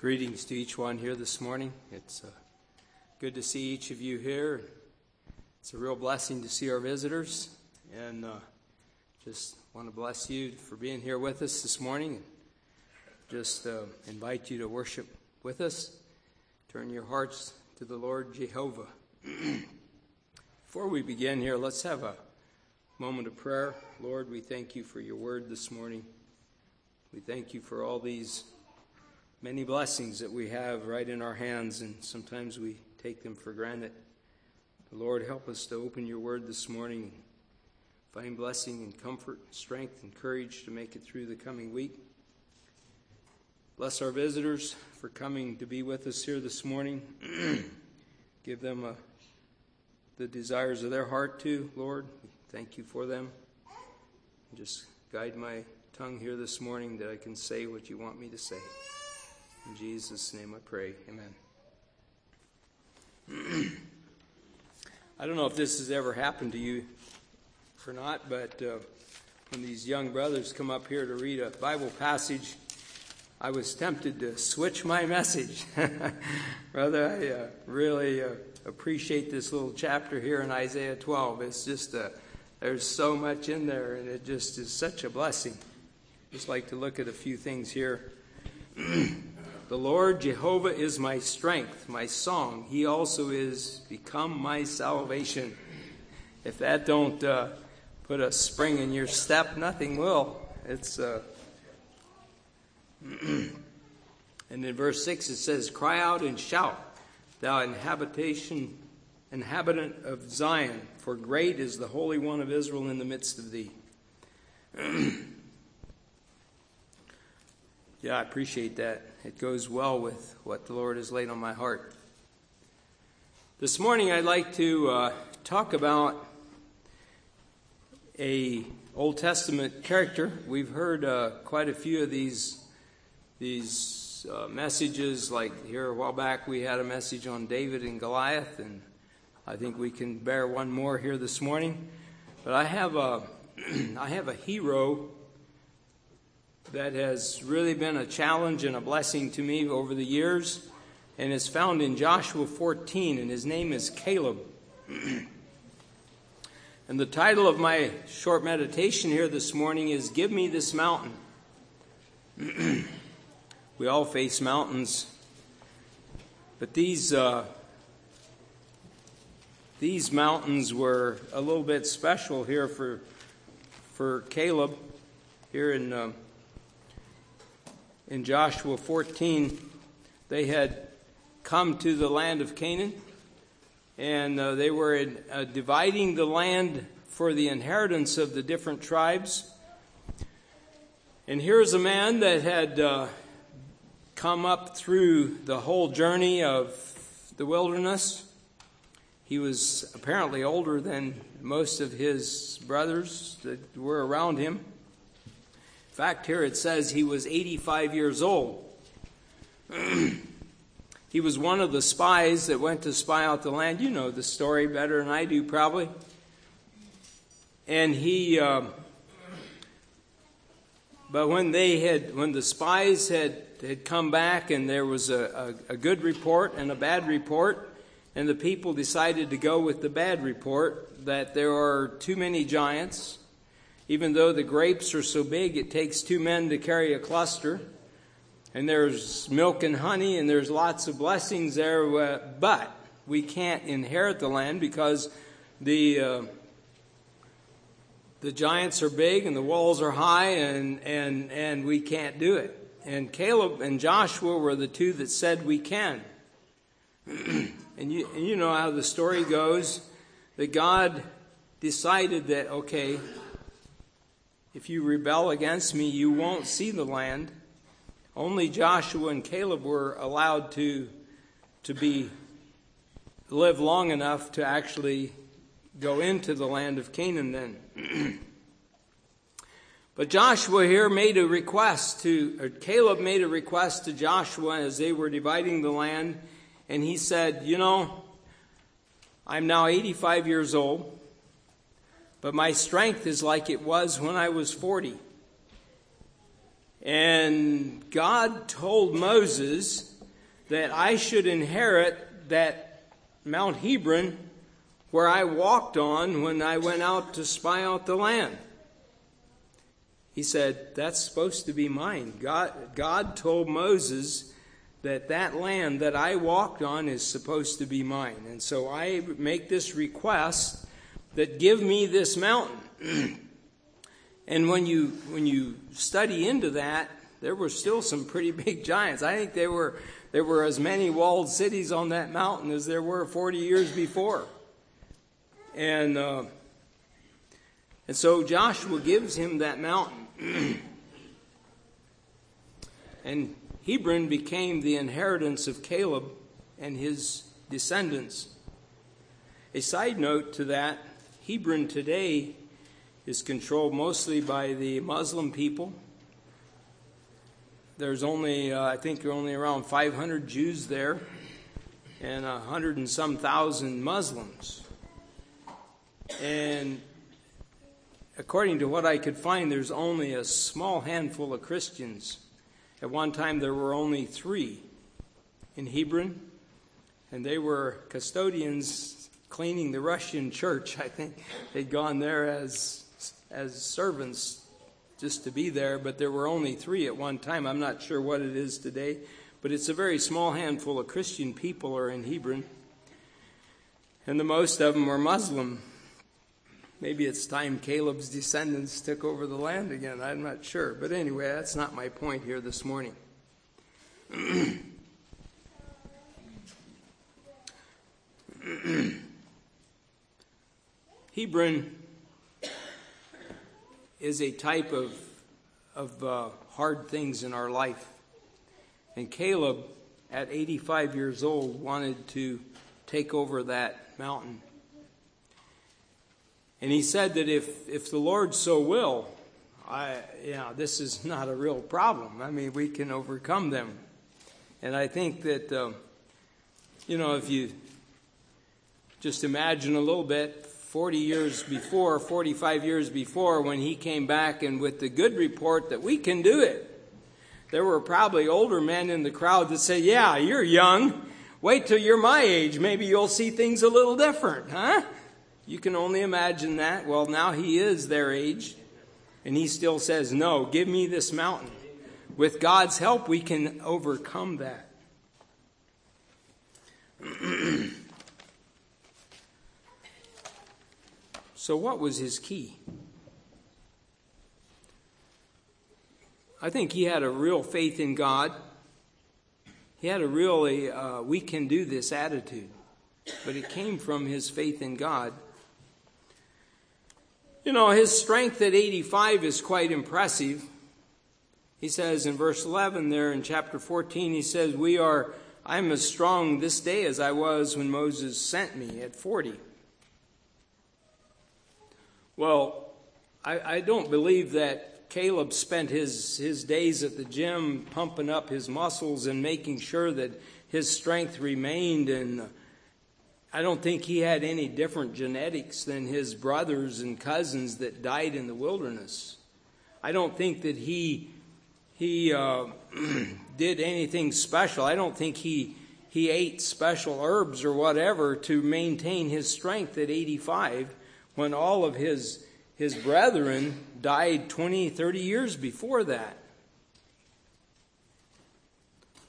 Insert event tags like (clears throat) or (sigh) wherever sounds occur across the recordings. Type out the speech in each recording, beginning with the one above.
Greetings to each one here this morning. It's uh, good to see each of you here. It's a real blessing to see our visitors, and uh, just want to bless you for being here with us this morning. And just uh, invite you to worship with us. Turn your hearts to the Lord Jehovah. (clears throat) Before we begin here, let's have a moment of prayer. Lord, we thank you for your word this morning. We thank you for all these many blessings that we have right in our hands, and sometimes we take them for granted. Lord, help us to open your word this morning, find blessing and comfort, strength and courage to make it through the coming week. Bless our visitors for coming to be with us here this morning. (clears throat) Give them a, uh, the desires of their heart too, Lord. Thank you for them. Just guide my tongue here this morning that I can say what you want me to say. In Jesus' name I pray. Amen. (clears throat) I don't know if this has ever happened to you or not, but uh, when these young brothers come up here to read a Bible passage, I was tempted to switch my (laughs) message. (laughs) Brother, I uh, really uh, appreciate this little chapter here in Isaiah 12. It's just, uh, there's so much in there, and it just is such a blessing. Just like to look at a few things here. (clears throat) The Lord Jehovah is my strength, my song. He also is become my salvation. If that don't uh, put a spring in your step, nothing will. It's uh... (clears throat) and in verse six it says, "Cry out and shout, thou inhabitation, inhabitant of Zion, for great is the Holy One of Israel in the midst of thee." (clears throat) Yeah, I appreciate that. It goes well with what the Lord has laid on my heart. This morning, I'd like to uh, talk about a Old Testament character. We've heard uh, quite a few of these these uh, messages. Like here a while back, we had a message on David and Goliath, and I think we can bear one more here this morning. But I have a (clears throat) I have a hero that has really been a challenge and a blessing to me over the years, and is found in Joshua 14, and his name is Caleb. (clears throat) and the title of my short meditation here this morning is Give Me This Mountain. (clears throat) we all face mountains, but these. Uh, these mountains were a little bit special here for for Caleb here in um, in Joshua 14, they had come to the land of Canaan, and uh, they were in, uh, dividing the land for the inheritance of the different tribes. And here's a man that had uh, come up through the whole journey of the wilderness. He was apparently older than most of his brothers that were around him fact, here it says he was 85 years old. (clears throat) he was one of the spies that went to spy out the land. You know the story better than I do, probably. And he, uh, but when they had, when the spies had, had come back and there was a, a, a good report and a bad report, and the people decided to go with the bad report that there are too many giants even though the grapes are so big, it takes two men to carry a cluster. And there's milk and honey, and there's lots of blessings there, uh, but we can't inherit the land because the uh, the giants are big and the walls are high, and and and we can't do it. And Caleb and Joshua were the two that said we can. (clears throat) and you and you know how the story goes that God decided that okay, if you rebel against me, you won't see the land. Only Joshua and Caleb were allowed to, to be live long enough to actually go into the land of Canaan then. (clears throat) but Joshua here made a request to, Caleb made a request to Joshua as they were dividing the land, and he said, You know, I'm now 85 years old but my strength is like it was when I was 40. And God told Moses that I should inherit that Mount Hebron where I walked on when I went out to spy out the land. He said, That's supposed to be mine. God, God told Moses that that land that I walked on is supposed to be mine. And so I make this request that give me this mountain. (clears throat) and when you, when you study into that, there were still some pretty (laughs) big giants. I think there were, there were as many walled cities on that mountain as there were 40 years before. And, uh, and so Joshua gives him that mountain. (clears throat) and Hebron became the inheritance of Caleb and his descendants. A side note to that Hebron today is controlled mostly by the Muslim people. There's only, uh, I think, only around 500 Jews there and hundred and some thousand Muslims. And according to what I could find, there's only a small handful of Christians. At one time, there were only three in Hebron, and they were custodians cleaning the Russian church. I think they'd gone there as as servants just to be there, but there were only three at one time. I'm not sure what it is today, but it's a very small handful of Christian people are in Hebron, and the most of them were Muslim. Maybe it's time Caleb's descendants took over the land again. I'm not sure. But anyway, that's not my point here this morning. (clears throat) (clears throat) Hebron is a type of, of uh, hard things in our life. And Caleb, at 85 years old, wanted to take over that mountain. And he said that if, if the Lord so will, I, yeah, this is not a real problem. I mean, we can overcome them. And I think that, uh, you know, if you just imagine a little bit, 40 years before, 45 years before, when he came back and with the good report that we can do it, there were probably older men in the crowd that say, Yeah, you're young. Wait till you're my age. Maybe you'll see things a little different, huh? You can only imagine that. Well, now he is their age, and he still says, No, give me this mountain. With God's help, we can overcome that. (clears throat) so, what was his key? I think he had a real faith in God. He had a really, uh, we can do this attitude. But it came from his faith in God. You know, his strength at 85 is quite impressive. He says in verse 11 there in chapter 14, he says, We are, I'm as strong this day as I was when Moses sent me at 40. Well, I, don't believe that Caleb spent his, his days at the gym pumping up his muscles and making sure that his strength remained and I don't think he had any different genetics than his brothers and cousins that died in the wilderness. I don't think that he he uh, (clears throat) did anything special. I don't think he he ate special herbs or whatever to maintain his strength at 85 when all of his his brethren died 20, 30 years before that.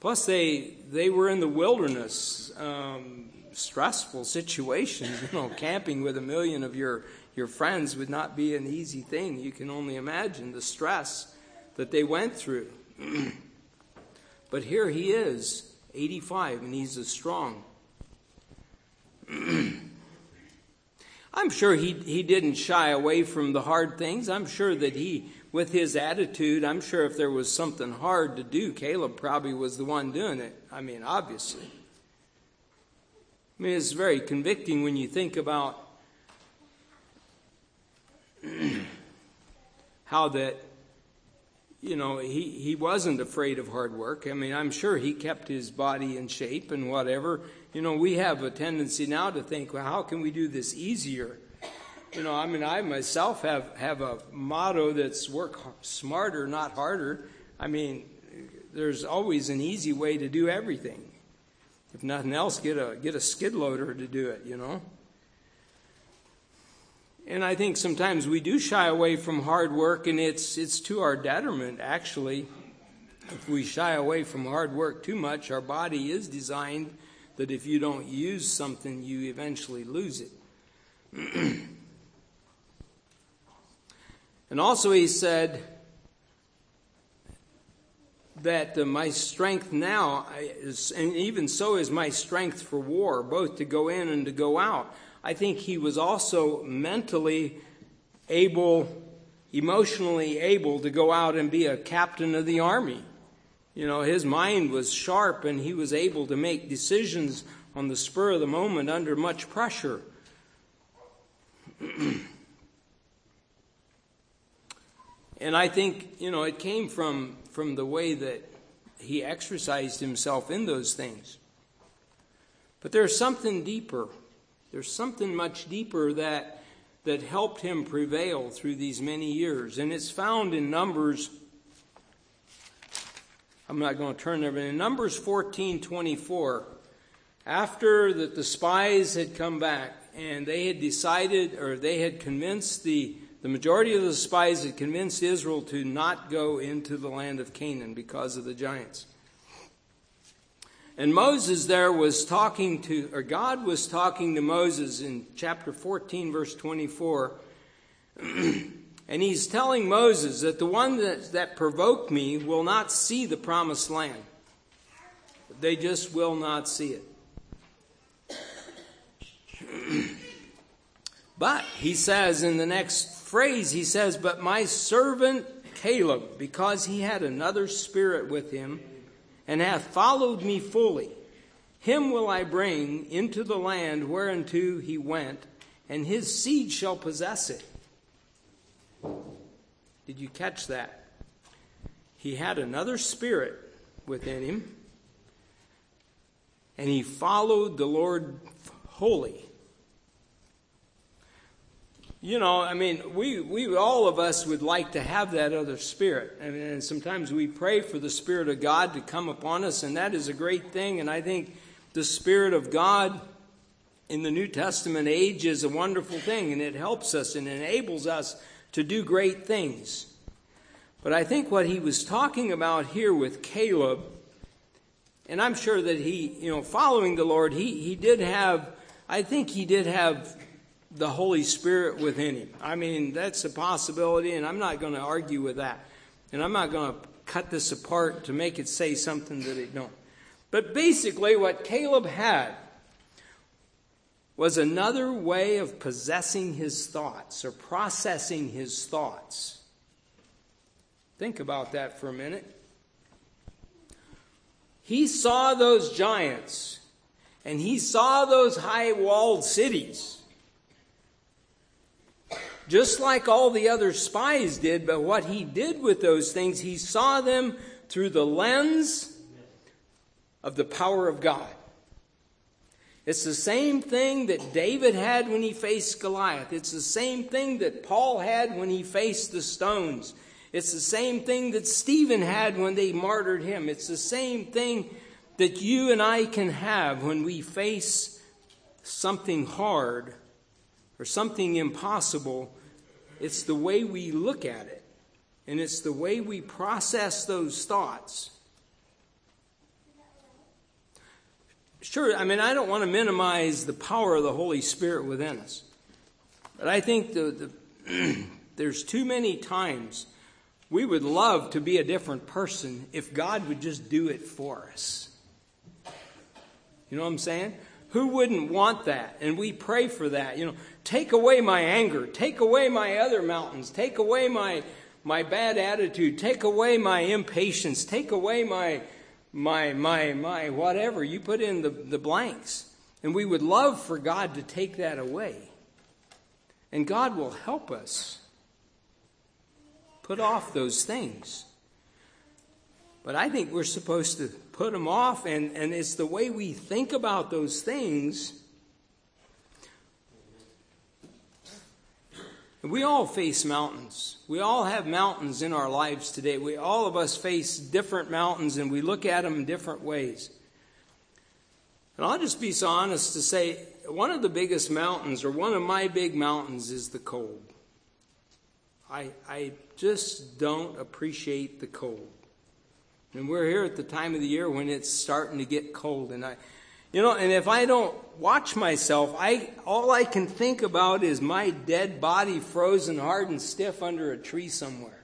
Plus, they they were in the wilderness. Um, stressful situations. You know, camping with a million of your, your friends would not be an easy thing. You can only imagine the stress that they went through. (clears throat) but here he is, 85, and he's as strong. (clears throat) I'm sure he, he didn't shy away from the hard things. I'm sure that he, with his attitude, I'm sure if there was something hard to do, Caleb probably was the one doing it. I mean, obviously. I mean, it's very convicting when you think about (clears throat) how that, you know, he, he wasn't afraid of hard work. I mean, I'm sure he kept his body in shape and whatever. You know, we have a tendency now to think, well, how can we do this easier? You know, I mean, I myself have, have a motto that's work smarter, not harder. I mean, there's always an easy way to do everything. If nothing else, get a get a skid loader to do it, you know. And I think sometimes we do shy away from hard work, and it's it's to our detriment actually. If we shy away from hard work too much, our body is designed that if you don't use something, you eventually lose it. (clears throat) and also, he said that uh, my strength now is, and even so is my strength for war, both to go in and to go out. I think he was also mentally able, emotionally able to go out and be a captain of the army. You know, his mind was sharp and he was able to make decisions on the spur of the moment under much pressure. (clears throat) and I think, you know, it came from, from the way that he exercised himself in those things. But there's something deeper. There's something much deeper that, that helped him prevail through these many years. And it's found in Numbers. I'm not going to turn there, but in Numbers 14 24, after that the spies had come back and they had decided or they had convinced the the majority of the spies had convinced Israel to not go into the land of Canaan because of the giants. And Moses there was talking to, or God was talking to Moses in chapter 14, verse 24. (clears throat) and he's telling Moses that the one that, that provoked me will not see the promised land. They just will not see it. (clears throat) but he says in the next phrase, he says, But my servant Caleb, because he had another spirit with him, and hath followed me fully, him will I bring into the land whereunto he went, and his seed shall possess it. Did you catch that? He had another spirit within him, and he followed the Lord wholly. You know, I mean, we, we, all of us would like to have that other spirit. I mean, and sometimes we pray for the Spirit of God to come upon us, and that is a great thing. And I think the Spirit of God in the New Testament age is a wonderful thing, and it helps us and enables us to do great things. But I think what he was talking about here with Caleb, and I'm sure that he, you know, following the Lord, he, he did have, I think he did have the Holy Spirit within him. I mean, that's a possibility, and I'm not going to argue with that. And I'm not going to cut this apart to make it say something that it don't. But basically, what Caleb had was another way of possessing his thoughts or processing his thoughts. Think about that for a minute. He saw those giants and he saw those high walled cities just like all the other spies did, but what he did with those things, he saw them through the lens of the power of God. It's the same thing that David had when he faced Goliath. It's the same thing that Paul had when he faced the stones. It's the same thing that Stephen had when they martyred him. It's the same thing that you and I can have when we face something hard or something impossible, it's the way we look at it, and it's the way we process those thoughts. Sure, I mean, I don't want to minimize the power of the Holy Spirit within us, but I think the, the (clears throat) there's too many times we would love to be a different person if God would just do it for us. You know what I'm saying? Who wouldn't want that? And we pray for that. You know, take away my anger, take away my other mountains, take away my my bad attitude, take away my impatience, take away my my my my whatever. You put in the, the blanks. And we would love for God to take that away. And God will help us put off those things. But I think we're supposed to put them off, and, and it's the way we think about those things. We all face mountains. We all have mountains in our lives today. We all of us face different mountains and we look at them different ways. And I'll just be so honest to say one of the biggest mountains, or one of my big mountains, is the cold. I, I just don't appreciate the cold. And we're here at the time of the year when it's starting to get cold. And I, you know, and if I don't watch myself, I, all I can think about is my dead body frozen hard and stiff under a tree somewhere.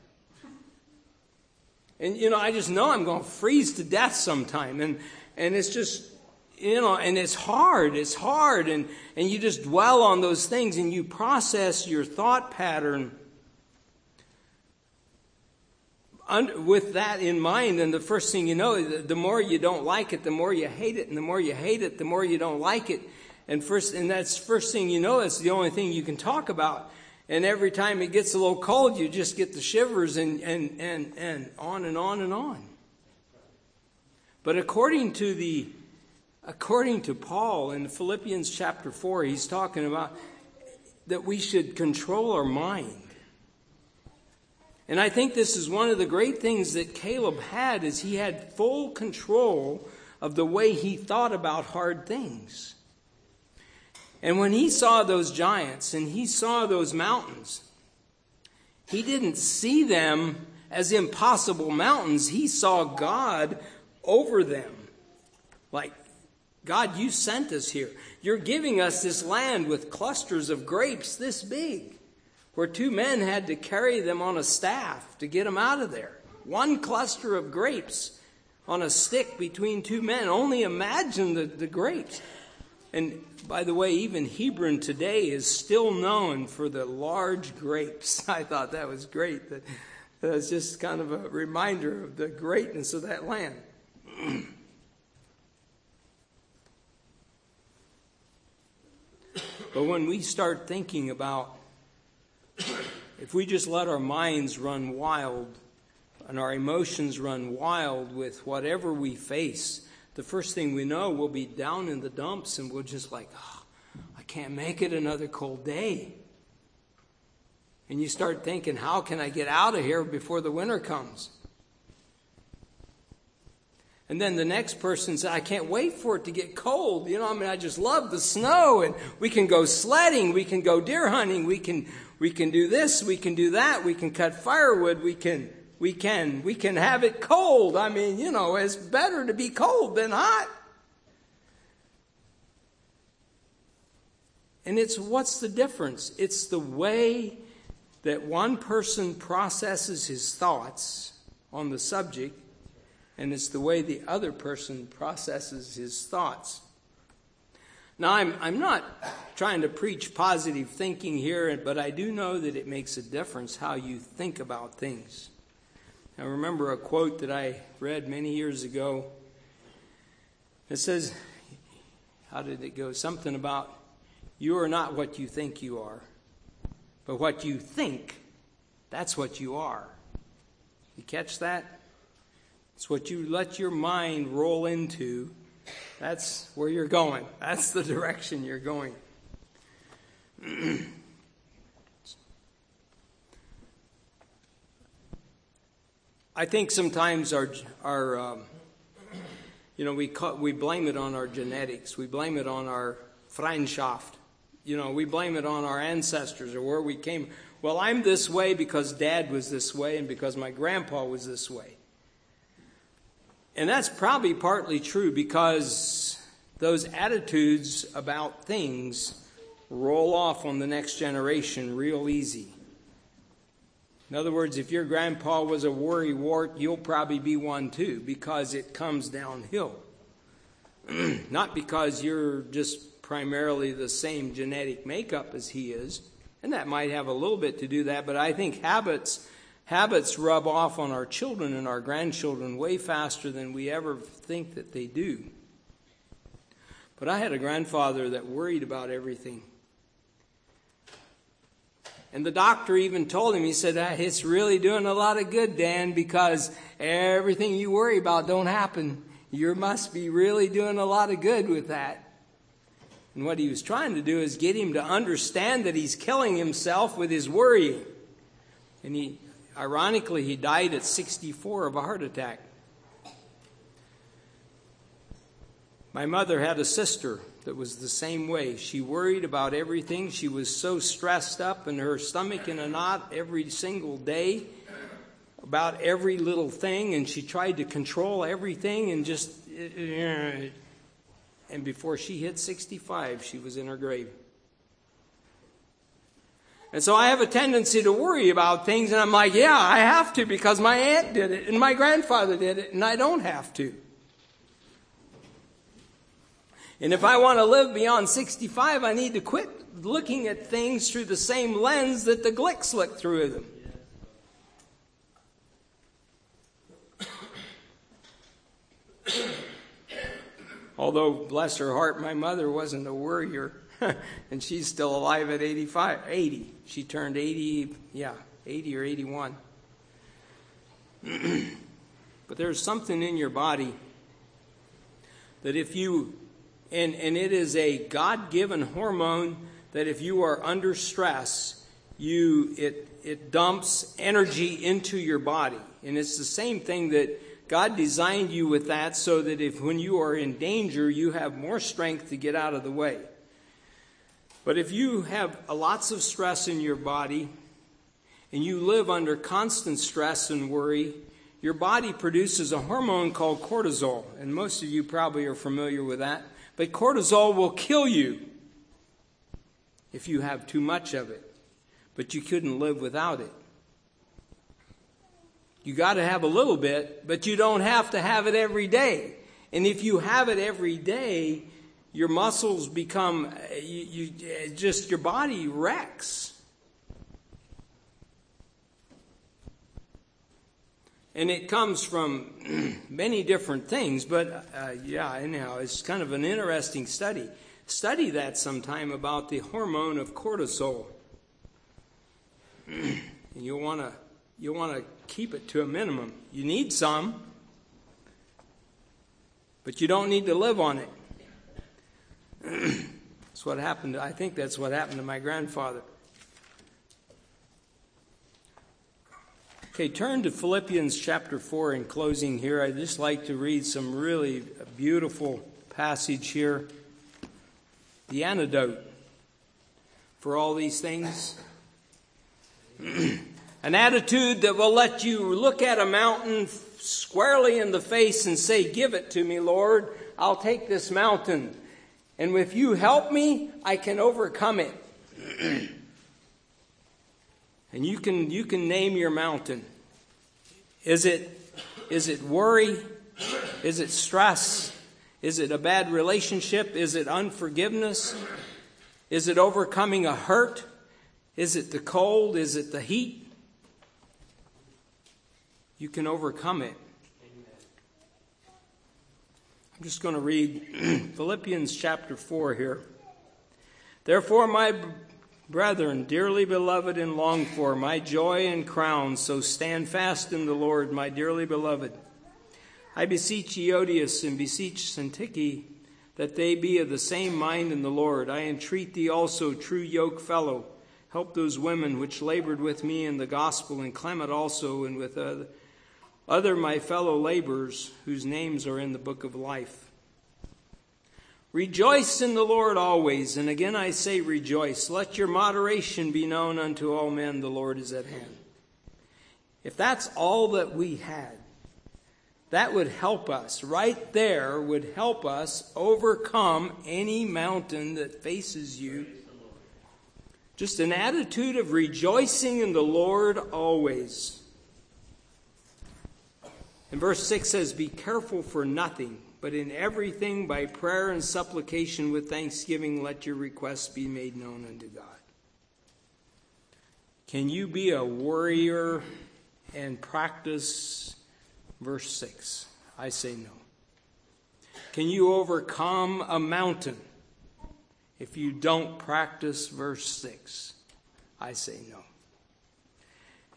And, you know, I just know I'm going to freeze to death sometime. And, and it's just, you know, and it's hard. It's hard. And, and you just dwell on those things and you process your thought pattern with that in mind, and the first thing you know, the more you don't like it, the more you hate it, and the more you hate it, the more you don't like it. And first, and that's first thing you know, it's the only thing you can talk about. And every time it gets a little cold, you just get the shivers and, and, and, and on and on and on. But according to the according to Paul in Philippians chapter 4, he's talking about that we should control our mind. And I think this is one of the great things that Caleb had is he had full control of the way he thought about hard things. And when he saw those giants and he saw those mountains, he didn't see them as impossible mountains. He saw God over them. Like, God, you sent us here. You're giving us this land with clusters of grapes this big where two men had to carry them on a staff to get them out of there. One cluster of grapes on a stick between two men. Only imagine the, the grapes. And by the way, even Hebron today is still known for the large grapes. (laughs) I thought that was great. That, that's just kind of a reminder of the greatness of that land. (clears throat) but when we start thinking about if we just let our minds run wild and our emotions run wild with whatever we face, the first thing we know, we'll be down in the dumps and we'll just like, oh, I can't make it another cold day. And you start thinking, how can I get out of here before the winter comes? And then the next person said, I can't wait for it to get cold. You know, I mean, I just love the snow and we can go sledding, we can go deer hunting, we can, we can do this, we can do that, we can cut firewood, we can, we can, we can have it cold. I mean, you know, it's better to be cold than hot. And it's what's the difference? It's the way that one person processes his thoughts on the subject, and it's the way the other person processes his thoughts. Now, I'm, I'm not trying to preach positive thinking here, but I do know that it makes a difference how you think about things. I remember a quote that I read many years ago. It says, How did it go? Something about, You are not what you think you are, but what you think, that's what you are. You catch that? It's what you let your mind roll into that's where you're going. That's the direction you're going. I think sometimes our, our um, you know, we, we blame it on our genetics. We blame it on our Freundschaft. You know, we blame it on our ancestors or where we came. Well, I'm this way because dad was this way and because my grandpa was this way. And that's probably partly true because those attitudes about things roll off on the next generation real easy. In other words, if your grandpa was a worry wart, you'll probably be one too because it comes downhill. (clears throat) Not because you're just primarily the same genetic makeup as he is, and that might have a little bit to do that, but I think habits habits rub off on our children and our grandchildren way faster than we ever think that they do. But I had a grandfather that worried about everything. And the doctor even told him, he said, ah, it's really doing a lot of good, Dan, because everything you worry about don't happen. You must be really doing a lot of good with that. And what he was trying to do is get him to understand that he's killing himself with his worrying. And he, Ironically, he died at 64 of a heart attack. My mother had a sister that was the same way. She worried about everything. She was so stressed up and her stomach in a knot every single day about every little thing, and she tried to control everything and just. Eh, eh, eh. And before she hit 65, she was in her grave. And so I have a tendency to worry about things, and I'm like, yeah, I have to because my aunt did it, and my grandfather did it, and I don't have to. And if I want to live beyond 65, I need to quit looking at things through the same lens that the Glicks look through them. (coughs) Although, bless her heart, my mother wasn't a worrier. (laughs) and she's still alive at 85, 80. She turned 80, yeah, 80 or 81. (clears throat) but there's something in your body that if you, and, and it is a God given hormone that if you are under stress, you, it, it dumps energy into your body. And it's the same thing that God designed you with that so that if when you are in danger, you have more strength to get out of the way. But if you have lots of stress in your body and you live under constant stress and worry, your body produces a hormone called cortisol. And most of you probably are familiar with that. But cortisol will kill you if you have too much of it. But you couldn't live without it. You got to have a little bit, but you don't have to have it every day. And if you have it every day, your muscles become, you, you, just your body wrecks. And it comes from (clears throat) many different things, but uh, yeah, anyhow, it's kind of an interesting study. Study that sometime about the hormone of cortisol. (clears throat) and you'll want to you'll want to keep it to a minimum. You need some, but you don't need to live on it. That's what happened. I think that's what happened to my grandfather. Okay, turn to Philippians chapter 4 in closing here. I'd just like to read some really beautiful passage here. The antidote for all these things. (clears throat) An attitude that will let you look at a mountain squarely in the face and say, Give it to me, Lord. I'll take this mountain. And if you help me, I can overcome it. (clears throat) and you can, you can name your mountain. Is it, is it worry? Is it stress? Is it a bad relationship? Is it unforgiveness? Is it overcoming a hurt? Is it the cold? Is it the heat? You can overcome it I'm just going to read (clears throat) Philippians chapter 4 here. Therefore, my brethren, dearly beloved and longed for, my joy and crown, so stand fast in the Lord, my dearly beloved. I beseech Euodias and beseech Syntyche that they be of the same mind in the Lord. I entreat thee also, true yoke fellow, help those women which labored with me in the gospel, and Clement also, and with other other my fellow laborers whose names are in the book of life. Rejoice in the Lord always, and again I say rejoice. Let your moderation be known unto all men, the Lord is at hand. If that's all that we had, that would help us. Right there would help us overcome any mountain that faces you. Just an attitude of rejoicing in the Lord always. And verse 6 says, Be careful for nothing, but in everything by prayer and supplication with thanksgiving let your requests be made known unto God. Can you be a warrior and practice verse 6? I say no. Can you overcome a mountain if you don't practice verse 6? I say no.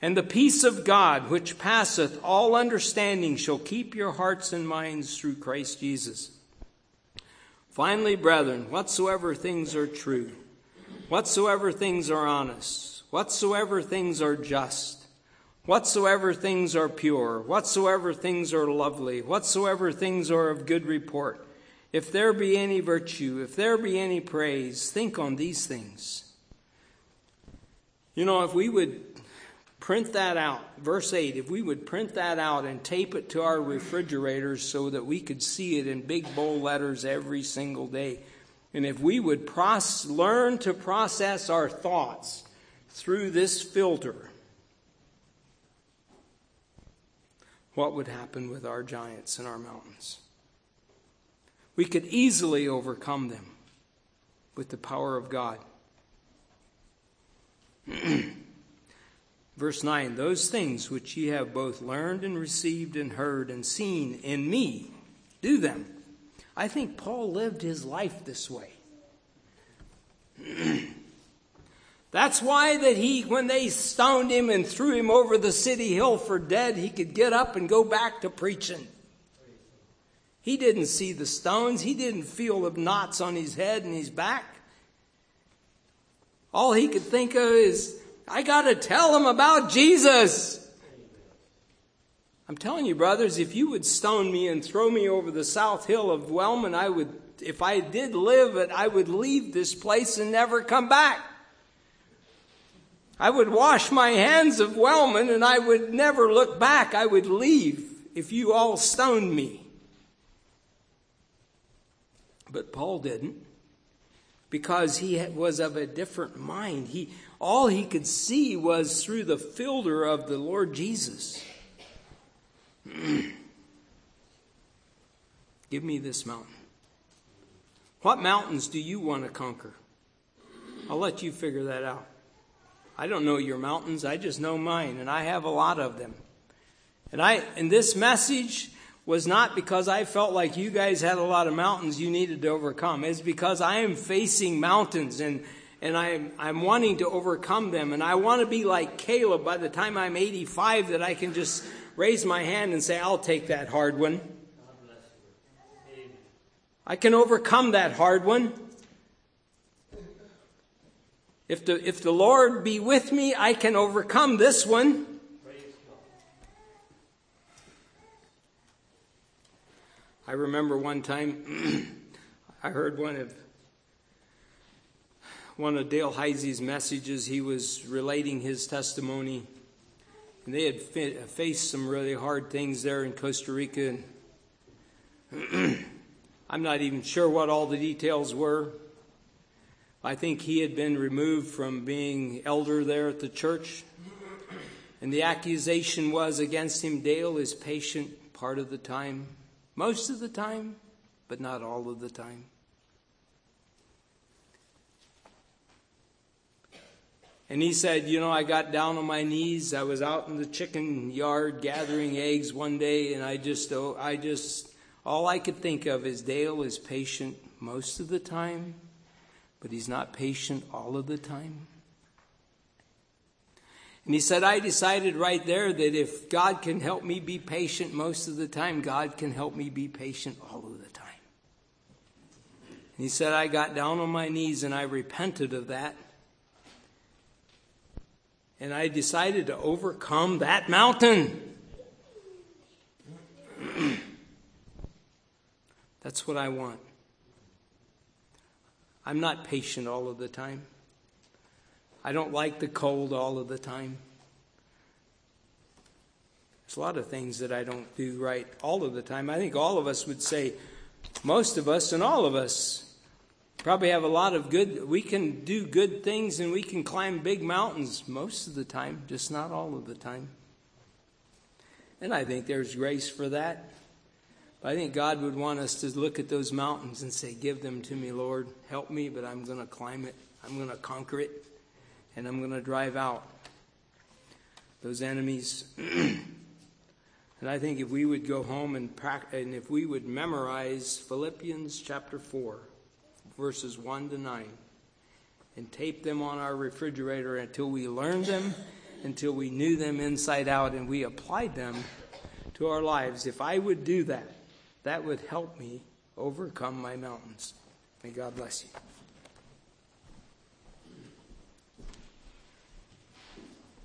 And the peace of God, which passeth all understanding, shall keep your hearts and minds through Christ Jesus. Finally, brethren, whatsoever things are true, whatsoever things are honest, whatsoever things are just, whatsoever things are pure, whatsoever things are lovely, whatsoever things are of good report, If there be any virtue, if there be any praise, think on these things. You know, if we would print that out, verse 8, if we would print that out and tape it to our refrigerators so that we could see it in big bold letters every single day, and if we would process, learn to process our thoughts through this filter, what would happen with our giants and our mountains? We could easily overcome them with the power of God. (clears throat) Verse 9 Those things which ye have both learned and received and heard and seen in me, do them. I think Paul lived his life this way. (clears throat) That's why that he, when they stoned him and threw him over the city hill for dead, he could get up and go back to preaching. He didn't see the stones. He didn't feel the knots on his head and his back. All he could think of is, I got to tell them about Jesus. I'm telling you, brothers, if you would stone me and throw me over the south hill of Wellman, I would, if I did live it, I would leave this place and never come back. I would wash my hands of Wellman and I would never look back. I would leave if you all stoned me. But Paul didn't because he was of a different mind. He, all he could see was through the filter of the Lord Jesus. (clears throat) Give me this mountain. What mountains do you want to conquer? I'll let you figure that out. I don't know your mountains, I just know mine, and I have a lot of them. And I and this message was not because I felt like you guys had a lot of mountains you needed to overcome. It's because I am facing mountains and and I'm, I'm wanting to overcome them. And I want to be like Caleb by the time I'm 85 that I can just raise my hand and say, I'll take that hard one. I can overcome that hard one. If the, if the Lord be with me, I can overcome this one. I remember one time (clears throat) I heard one of one of Dale Heisey's messages. He was relating his testimony, and they had faced some really hard things there in Costa Rica. (clears throat) I'm not even sure what all the details were. I think he had been removed from being elder there at the church. And the accusation was against him Dale is patient part of the time, most of the time, but not all of the time. And he said, You know, I got down on my knees. I was out in the chicken yard gathering eggs one day, and I just, oh, I just, all I could think of is Dale is patient most of the time, but he's not patient all of the time. And he said, I decided right there that if God can help me be patient most of the time, God can help me be patient all of the time. And he said, I got down on my knees and I repented of that. And I decided to overcome that mountain. (clears throat) That's what I want. I'm not patient all of the time. I don't like the cold all of the time. There's a lot of things that I don't do right all of the time. I think all of us would say, most of us and all of us probably have a lot of good, we can do good things and we can climb big mountains most of the time, just not all of the time. And I think there's grace for that. But I think God would want us to look at those mountains and say, Give them to me, Lord. Help me, but I'm going to climb it. I'm going to conquer it. And I'm going to drive out those enemies. (clears throat) and I think if we would go home and, practice, and if we would memorize Philippians chapter 4, verses 1 to 9, and tape them on our refrigerator until we learned them, until we knew them inside out, and we applied them to our lives. If I would do that, that would help me overcome my mountains. May God bless you.